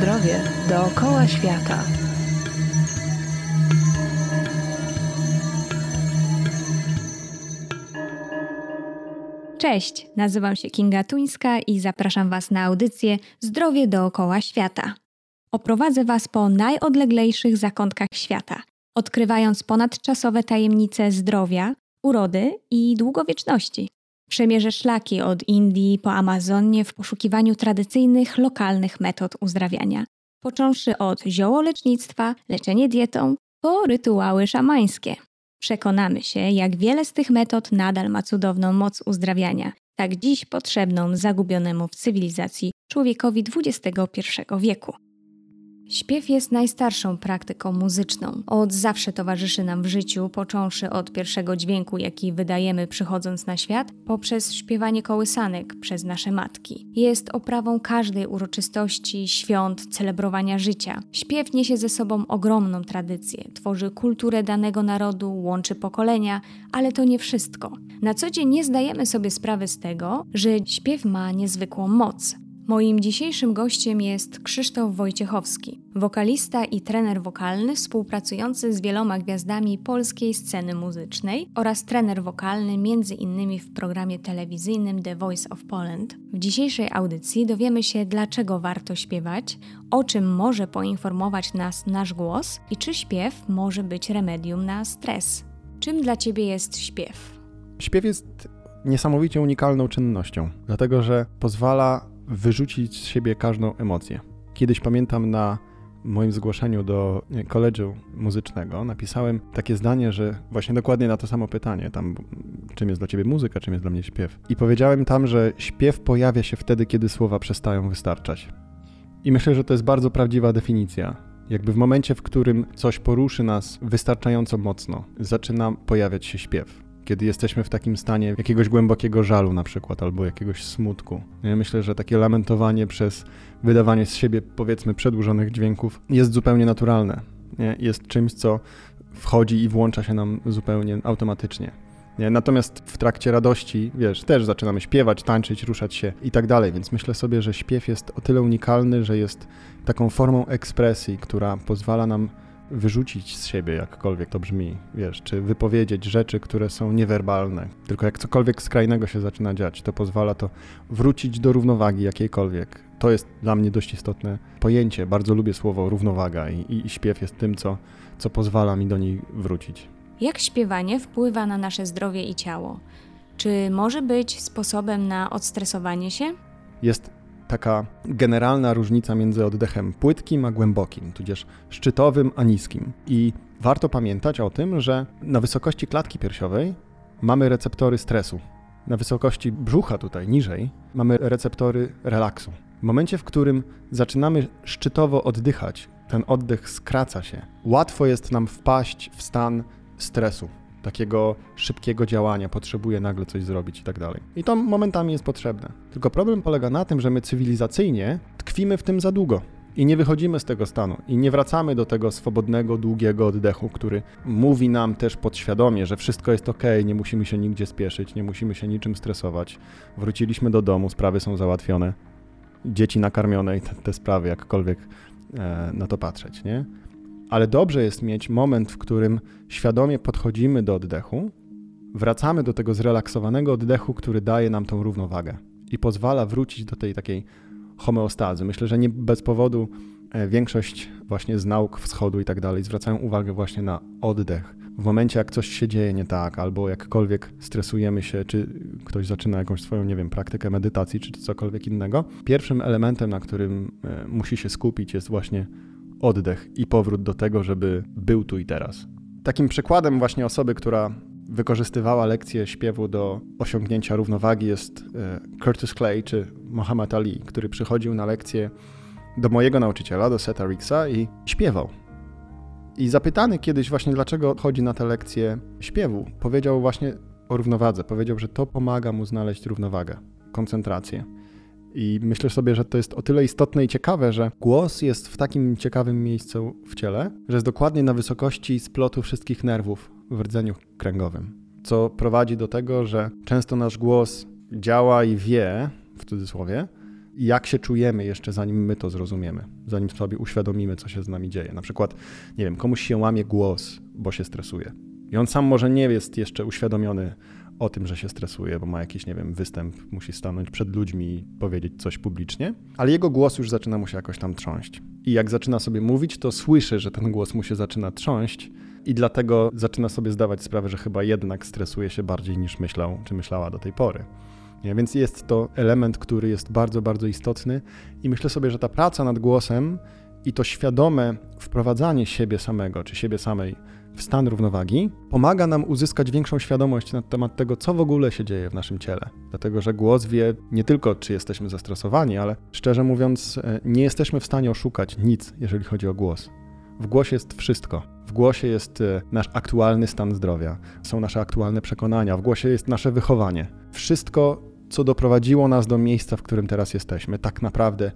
zdrowie dookoła świata. Cześć, nazywam się Kinga Tuńska i zapraszam Was na audycję Zdrowie dookoła świata. Oprowadzę Was po najodleglejszych zakątkach świata, odkrywając ponadczasowe tajemnice zdrowia, urody i długowieczności. Przemierzę szlaki od Indii po Amazonię w poszukiwaniu tradycyjnych, lokalnych metod uzdrawiania, począwszy od ziołolecznictwa, leczenie dietą, po rytuały szamańskie. Przekonamy się, jak wiele z tych metod nadal ma cudowną moc uzdrawiania, tak dziś potrzebną zagubionemu w cywilizacji człowiekowi XXI wieku. Śpiew jest najstarszą praktyką muzyczną. Od zawsze towarzyszy nam w życiu, począwszy od pierwszego dźwięku, jaki wydajemy przychodząc na świat, poprzez śpiewanie kołysanek przez nasze matki. Jest oprawą każdej uroczystości, świąt, celebrowania życia. Śpiew niesie ze sobą ogromną tradycję, tworzy kulturę danego narodu, łączy pokolenia, ale to nie wszystko. Na co dzień nie zdajemy sobie sprawy z tego, że śpiew ma niezwykłą moc. Moim dzisiejszym gościem jest Krzysztof Wojciechowski, wokalista i trener wokalny współpracujący z wieloma gwiazdami polskiej sceny muzycznej oraz trener wokalny m.in. w programie telewizyjnym The Voice of Poland. W dzisiejszej audycji dowiemy się, dlaczego warto śpiewać, o czym może poinformować nas nasz głos i czy śpiew może być remedium na stres. Czym dla Ciebie jest śpiew? Śpiew jest niesamowicie unikalną czynnością, dlatego że pozwala wyrzucić z siebie każdą emocję. Kiedyś pamiętam na moim zgłoszeniu do koledżu muzycznego napisałem takie zdanie, że właśnie dokładnie na to samo pytanie, tam czym jest dla ciebie muzyka, czym jest dla mnie śpiew. I powiedziałem tam, że śpiew pojawia się wtedy, kiedy słowa przestają wystarczać. I myślę, że to jest bardzo prawdziwa definicja. Jakby w momencie, w którym coś poruszy nas wystarczająco mocno, zaczyna pojawiać się śpiew kiedy jesteśmy w takim stanie jakiegoś głębokiego żalu na przykład, albo jakiegoś smutku. Ja myślę, że takie lamentowanie przez wydawanie z siebie, powiedzmy, przedłużonych dźwięków jest zupełnie naturalne. Nie? Jest czymś, co wchodzi i włącza się nam zupełnie automatycznie. Nie? Natomiast w trakcie radości, wiesz, też zaczynamy śpiewać, tańczyć, ruszać się i tak dalej, więc myślę sobie, że śpiew jest o tyle unikalny, że jest taką formą ekspresji, która pozwala nam wyrzucić z siebie, jakkolwiek to brzmi, wiesz, czy wypowiedzieć rzeczy, które są niewerbalne. Tylko jak cokolwiek skrajnego się zaczyna dziać, to pozwala to wrócić do równowagi jakiejkolwiek. To jest dla mnie dość istotne pojęcie. Bardzo lubię słowo równowaga i, i śpiew jest tym, co, co pozwala mi do niej wrócić. Jak śpiewanie wpływa na nasze zdrowie i ciało? Czy może być sposobem na odstresowanie się? Jest taka generalna różnica między oddechem płytkim a głębokim, tudzież szczytowym a niskim. I warto pamiętać o tym, że na wysokości klatki piersiowej mamy receptory stresu. Na wysokości brzucha tutaj niżej mamy receptory relaksu. W momencie, w którym zaczynamy szczytowo oddychać, ten oddech skraca się. Łatwo jest nam wpaść w stan stresu takiego szybkiego działania, potrzebuje nagle coś zrobić i tak dalej. I to momentami jest potrzebne. Tylko problem polega na tym, że my cywilizacyjnie tkwimy w tym za długo. I nie wychodzimy z tego stanu i nie wracamy do tego swobodnego, długiego oddechu, który mówi nam też podświadomie, że wszystko jest ok, nie musimy się nigdzie spieszyć, nie musimy się niczym stresować. Wróciliśmy do domu, sprawy są załatwione, dzieci nakarmione i te, te sprawy, jakkolwiek e, na to patrzeć, nie? Ale dobrze jest mieć moment, w którym świadomie podchodzimy do oddechu, wracamy do tego zrelaksowanego oddechu, który daje nam tą równowagę i pozwala wrócić do tej takiej homeostazy. Myślę, że nie bez powodu e, większość właśnie z nauk wschodu i tak dalej zwracają uwagę właśnie na oddech. W momencie, jak coś się dzieje nie tak, albo jakkolwiek stresujemy się, czy ktoś zaczyna jakąś swoją, nie wiem, praktykę medytacji, czy cokolwiek innego, pierwszym elementem, na którym e, musi się skupić, jest właśnie oddech i powrót do tego, żeby był tu i teraz. Takim przykładem właśnie osoby, która wykorzystywała lekcję śpiewu do osiągnięcia równowagi jest e, Curtis Clay czy Muhammad Ali, który przychodził na lekcję do mojego nauczyciela, do Seta Ricksa i śpiewał. I zapytany kiedyś właśnie, dlaczego chodzi na tę lekcję śpiewu, powiedział właśnie o równowadze. Powiedział, że to pomaga mu znaleźć równowagę, koncentrację. I myślę sobie, że to jest o tyle istotne i ciekawe, że głos jest w takim ciekawym miejscu w ciele, że jest dokładnie na wysokości splotu wszystkich nerwów w rdzeniu kręgowym. Co prowadzi do tego, że często nasz głos działa i wie, w cudzysłowie, jak się czujemy jeszcze zanim my to zrozumiemy, zanim sobie uświadomimy, co się z nami dzieje. Na przykład, nie wiem, komuś się łamie głos, bo się stresuje. I on sam może nie jest jeszcze uświadomiony o tym, że się stresuje, bo ma jakiś, nie wiem, występ, musi stanąć przed ludźmi i powiedzieć coś publicznie, ale jego głos już zaczyna mu się jakoś tam trząść. I jak zaczyna sobie mówić, to słyszy, że ten głos mu się zaczyna trząść i dlatego zaczyna sobie zdawać sprawę, że chyba jednak stresuje się bardziej niż myślał czy myślała do tej pory. Nie? Więc jest to element, który jest bardzo, bardzo istotny i myślę sobie, że ta praca nad głosem i to świadome wprowadzanie siebie samego czy siebie samej w stan równowagi pomaga nam uzyskać większą świadomość na temat tego, co w ogóle się dzieje w naszym ciele. Dlatego, że głos wie nie tylko, czy jesteśmy zestresowani, ale szczerze mówiąc, e, nie jesteśmy w stanie oszukać nic, jeżeli chodzi o głos. W głosie jest wszystko. W głosie jest e, nasz aktualny stan zdrowia, są nasze aktualne przekonania, w głosie jest nasze wychowanie. Wszystko, co doprowadziło nas do miejsca, w którym teraz jesteśmy, tak naprawdę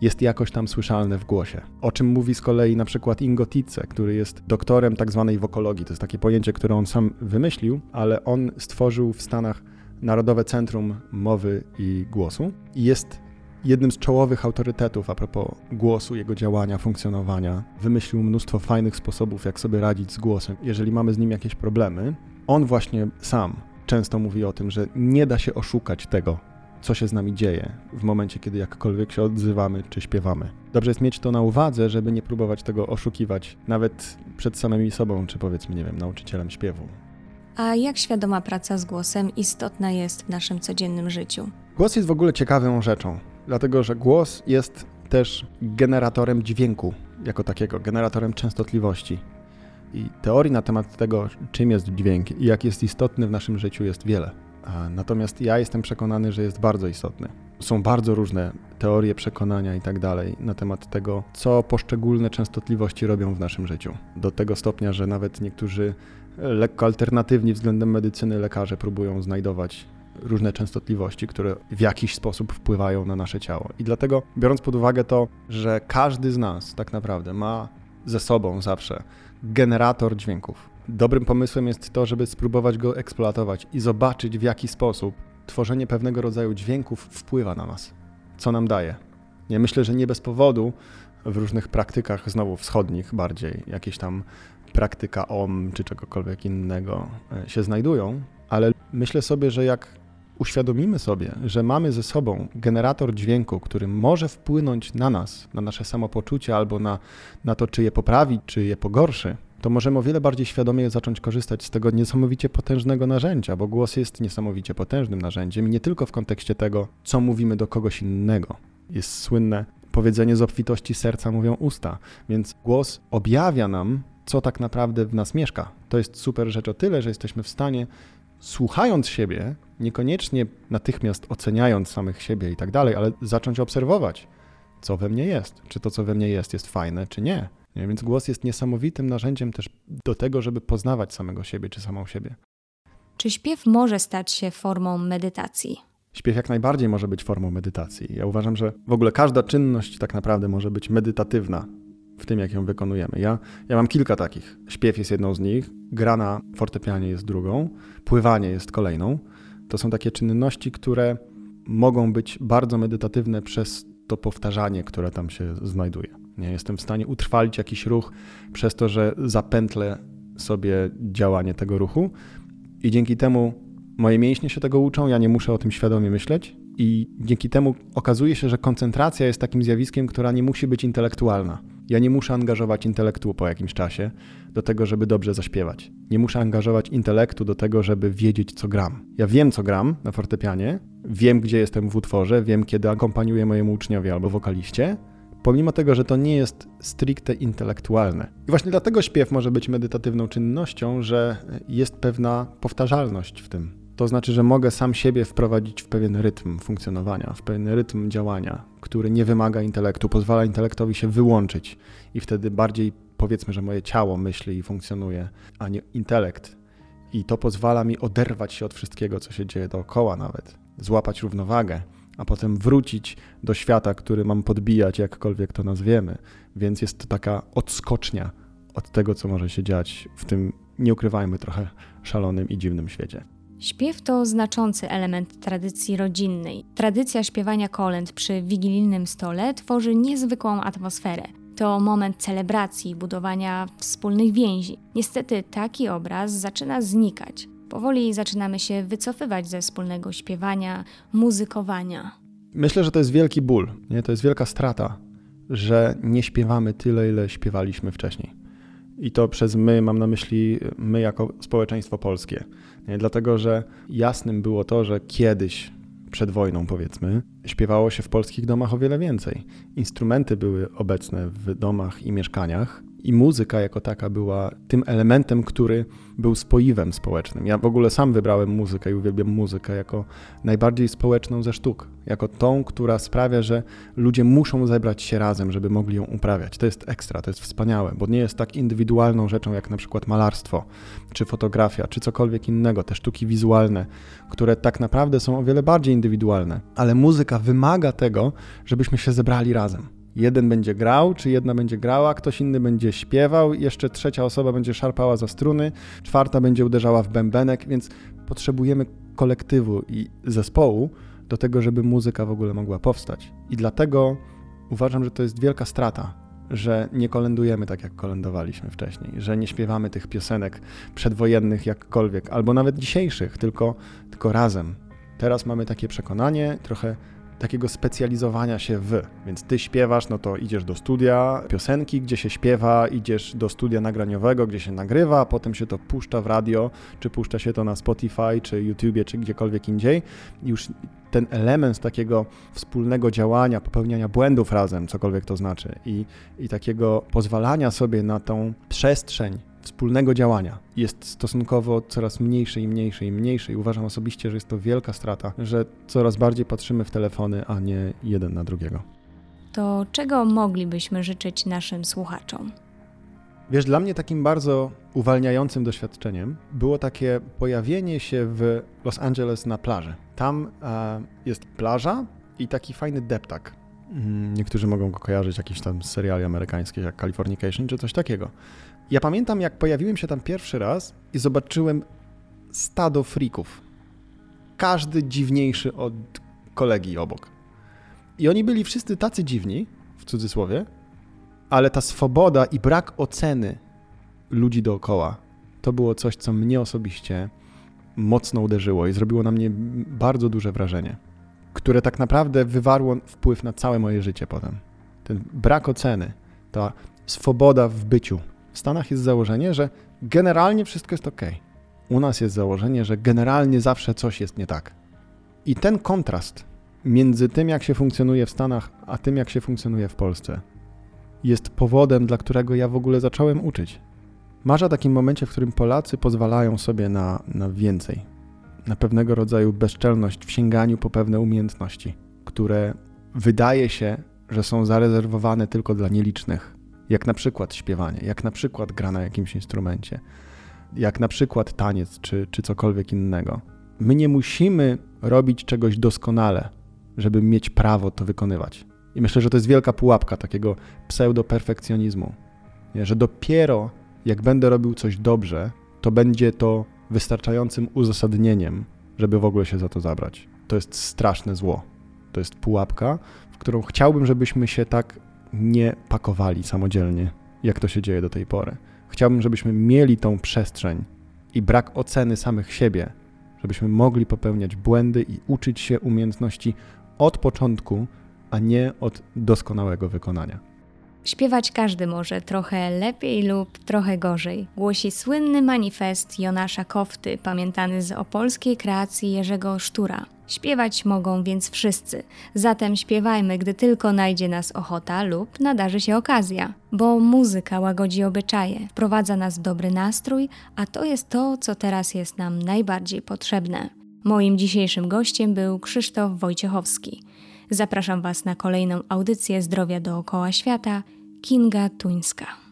jest jakoś tam słyszalne w głosie. O czym mówi z kolei na przykład Ingo który jest doktorem tak zwanej wokologii. To jest takie pojęcie, które on sam wymyślił, ale on stworzył w Stanach Narodowe Centrum Mowy i Głosu i jest jednym z czołowych autorytetów a propos głosu, jego działania, funkcjonowania. Wymyślił mnóstwo fajnych sposobów, jak sobie radzić z głosem, jeżeli mamy z nim jakieś problemy. On właśnie sam często mówi o tym, że nie da się oszukać tego, co się z nami dzieje w momencie, kiedy jakkolwiek się odzywamy czy śpiewamy. Dobrze jest mieć to na uwadze, żeby nie próbować tego oszukiwać, nawet przed samymi sobą, czy powiedzmy, nie wiem, nauczycielem śpiewu. A jak świadoma praca z głosem istotna jest w naszym codziennym życiu? Głos jest w ogóle ciekawą rzeczą, dlatego że głos jest też generatorem dźwięku jako takiego, generatorem częstotliwości. I teorii na temat tego, czym jest dźwięk i jak jest istotny w naszym życiu, jest wiele. Natomiast ja jestem przekonany, że jest bardzo istotny. Są bardzo różne teorie, przekonania i tak dalej na temat tego, co poszczególne częstotliwości robią w naszym życiu. Do tego stopnia, że nawet niektórzy lekko alternatywni względem medycyny lekarze próbują znajdować różne częstotliwości, które w jakiś sposób wpływają na nasze ciało. I dlatego, biorąc pod uwagę to, że każdy z nas tak naprawdę ma ze sobą zawsze generator dźwięków, Dobrym pomysłem jest to, żeby spróbować go eksploatować i zobaczyć, w jaki sposób tworzenie pewnego rodzaju dźwięków wpływa na nas, co nam daje. Ja myślę, że nie bez powodu w różnych praktykach, znowu wschodnich bardziej, jakieś tam praktyka OM czy czegokolwiek innego e, się znajdują, ale myślę sobie, że jak uświadomimy sobie, że mamy ze sobą generator dźwięku, który może wpłynąć na nas, na nasze samopoczucie albo na, na to, czy je poprawi, czy je pogorszy, to możemy o wiele bardziej świadomie zacząć korzystać z tego niesamowicie potężnego narzędzia, bo głos jest niesamowicie potężnym narzędziem nie tylko w kontekście tego, co mówimy do kogoś innego. Jest słynne powiedzenie z obfitości serca mówią usta, więc głos objawia nam, co tak naprawdę w nas mieszka. To jest super rzecz o tyle, że jesteśmy w stanie, słuchając siebie, niekoniecznie natychmiast oceniając samych siebie i tak dalej, ale zacząć obserwować, co we mnie jest. Czy to, co we mnie jest, jest fajne, czy nie? Więc głos jest niesamowitym narzędziem też do tego, żeby poznawać samego siebie czy samą siebie. Czy śpiew może stać się formą medytacji? Śpiew jak najbardziej może być formą medytacji. Ja uważam, że w ogóle każda czynność tak naprawdę może być medytatywna w tym, jak ją wykonujemy. Ja, ja mam kilka takich. Śpiew jest jedną z nich, gra na fortepianie jest drugą, pływanie jest kolejną. To są takie czynności, które mogą być bardzo medytatywne przez to powtarzanie, które tam się znajduje. Nie jestem w stanie utrwalić jakiś ruch przez to, że zapętlę sobie działanie tego ruchu i dzięki temu moje mięśnie się tego uczą, ja nie muszę o tym świadomie myśleć i dzięki temu okazuje się, że koncentracja jest takim zjawiskiem, która nie musi być intelektualna. Ja nie muszę angażować intelektu po jakimś czasie do tego, żeby dobrze zaśpiewać. Nie muszę angażować intelektu do tego, żeby wiedzieć, co gram. Ja wiem, co gram na fortepianie, wiem, gdzie jestem w utworze, wiem, kiedy akompaniuję mojemu uczniowi albo wokaliście, pomimo tego, że to nie jest stricte intelektualne. I właśnie dlatego śpiew może być medytatywną czynnością, że jest pewna powtarzalność w tym. To znaczy, że mogę sam siebie wprowadzić w pewien rytm funkcjonowania, w pewien rytm działania, który nie wymaga intelektu, pozwala intelektowi się wyłączyć i wtedy bardziej powiedzmy, że moje ciało myśli i funkcjonuje, a nie intelekt. I to pozwala mi oderwać się od wszystkiego, co się dzieje dookoła nawet, złapać równowagę a potem wrócić do świata, który mam podbijać, jakkolwiek to nazwiemy. Więc jest to taka odskocznia od tego, co może się dziać w tym, nie ukrywajmy, trochę szalonym i dziwnym świecie. Śpiew to znaczący element tradycji rodzinnej. Tradycja śpiewania kolęd przy wigilijnym stole tworzy niezwykłą atmosferę. To moment celebracji, budowania wspólnych więzi. Niestety taki obraz zaczyna znikać. Powoli zaczynamy się wycofywać ze wspólnego śpiewania, muzykowania. Myślę, że to jest wielki ból, nie? to jest wielka strata, że nie śpiewamy tyle, ile śpiewaliśmy wcześniej. I to przez my mam na myśli my jako społeczeństwo polskie. Nie? Dlatego, że jasnym było to, że kiedyś, przed wojną powiedzmy, śpiewało się w polskich domach o wiele więcej. Instrumenty były obecne w domach i mieszkaniach, i muzyka jako taka była tym elementem, który był spoiwem społecznym. Ja w ogóle sam wybrałem muzykę i uwielbiam muzykę jako najbardziej społeczną ze sztuk, jako tą, która sprawia, że ludzie muszą zebrać się razem, żeby mogli ją uprawiać. To jest ekstra, to jest wspaniałe, bo nie jest tak indywidualną rzeczą jak na przykład malarstwo, czy fotografia, czy cokolwiek innego, te sztuki wizualne, które tak naprawdę są o wiele bardziej indywidualne. Ale muzyka wymaga tego, żebyśmy się zebrali razem jeden będzie grał, czy jedna będzie grała, ktoś inny będzie śpiewał, jeszcze trzecia osoba będzie szarpała za struny, czwarta będzie uderzała w bębenek, więc potrzebujemy kolektywu i zespołu do tego, żeby muzyka w ogóle mogła powstać. I dlatego uważam, że to jest wielka strata, że nie kolendujemy tak, jak kolendowaliśmy wcześniej, że nie śpiewamy tych piosenek przedwojennych jakkolwiek, albo nawet dzisiejszych, tylko, tylko razem. Teraz mamy takie przekonanie, trochę takiego specjalizowania się w. Więc ty śpiewasz, no to idziesz do studia piosenki, gdzie się śpiewa, idziesz do studia nagraniowego, gdzie się nagrywa, a potem się to puszcza w radio, czy puszcza się to na Spotify, czy YouTubie, czy gdziekolwiek indziej. Już ten element takiego wspólnego działania, popełniania błędów razem, cokolwiek to znaczy, i, i takiego pozwalania sobie na tą przestrzeń wspólnego działania jest stosunkowo coraz mniejszy i mniejszy i mniejszy i uważam osobiście, że jest to wielka strata, że coraz bardziej patrzymy w telefony, a nie jeden na drugiego. To czego moglibyśmy życzyć naszym słuchaczom? Wiesz, dla mnie takim bardzo uwalniającym doświadczeniem było takie pojawienie się w Los Angeles na plaży. Tam e, jest plaża i taki fajny deptak. Mm, niektórzy mogą go kojarzyć jakieś tam seriali amerykańskich jak Californication czy coś takiego. Ja pamiętam, jak pojawiłem się tam pierwszy raz i zobaczyłem stado frików. Każdy dziwniejszy od kolegi obok. I oni byli wszyscy tacy dziwni, w cudzysłowie, ale ta swoboda i brak oceny ludzi dookoła to było coś, co mnie osobiście mocno uderzyło i zrobiło na mnie bardzo duże wrażenie, które tak naprawdę wywarło wpływ na całe moje życie potem. Ten brak oceny, ta swoboda w byciu, w Stanach jest założenie, że generalnie wszystko jest ok. U nas jest założenie, że generalnie zawsze coś jest nie tak. I ten kontrast między tym, jak się funkcjonuje w Stanach, a tym, jak się funkcjonuje w Polsce, jest powodem, dla którego ja w ogóle zacząłem uczyć. Marzę o takim momencie, w którym Polacy pozwalają sobie na, na więcej, na pewnego rodzaju bezczelność w sięganiu po pewne umiejętności, które wydaje się, że są zarezerwowane tylko dla nielicznych jak na przykład śpiewanie, jak na przykład gra na jakimś instrumencie, jak na przykład taniec czy, czy cokolwiek innego. My nie musimy robić czegoś doskonale, żeby mieć prawo to wykonywać. I myślę, że to jest wielka pułapka takiego pseudo-perfekcjonizmu, nie? że dopiero jak będę robił coś dobrze, to będzie to wystarczającym uzasadnieniem, żeby w ogóle się za to zabrać. To jest straszne zło. To jest pułapka, w którą chciałbym, żebyśmy się tak nie pakowali samodzielnie, jak to się dzieje do tej pory. Chciałbym, żebyśmy mieli tą przestrzeń i brak oceny samych siebie, żebyśmy mogli popełniać błędy i uczyć się umiejętności od początku, a nie od doskonałego wykonania. Śpiewać każdy może trochę lepiej lub trochę gorzej, głosi słynny manifest Jonasza Kofty, pamiętany z opolskiej kreacji Jerzego Sztura. Śpiewać mogą więc wszyscy, zatem śpiewajmy, gdy tylko najdzie nas ochota lub nadarzy się okazja, bo muzyka łagodzi obyczaje, wprowadza nas w dobry nastrój, a to jest to, co teraz jest nam najbardziej potrzebne. Moim dzisiejszym gościem był Krzysztof Wojciechowski. Zapraszam Was na kolejną audycję Zdrowia dookoła świata. Kinga Tuńska.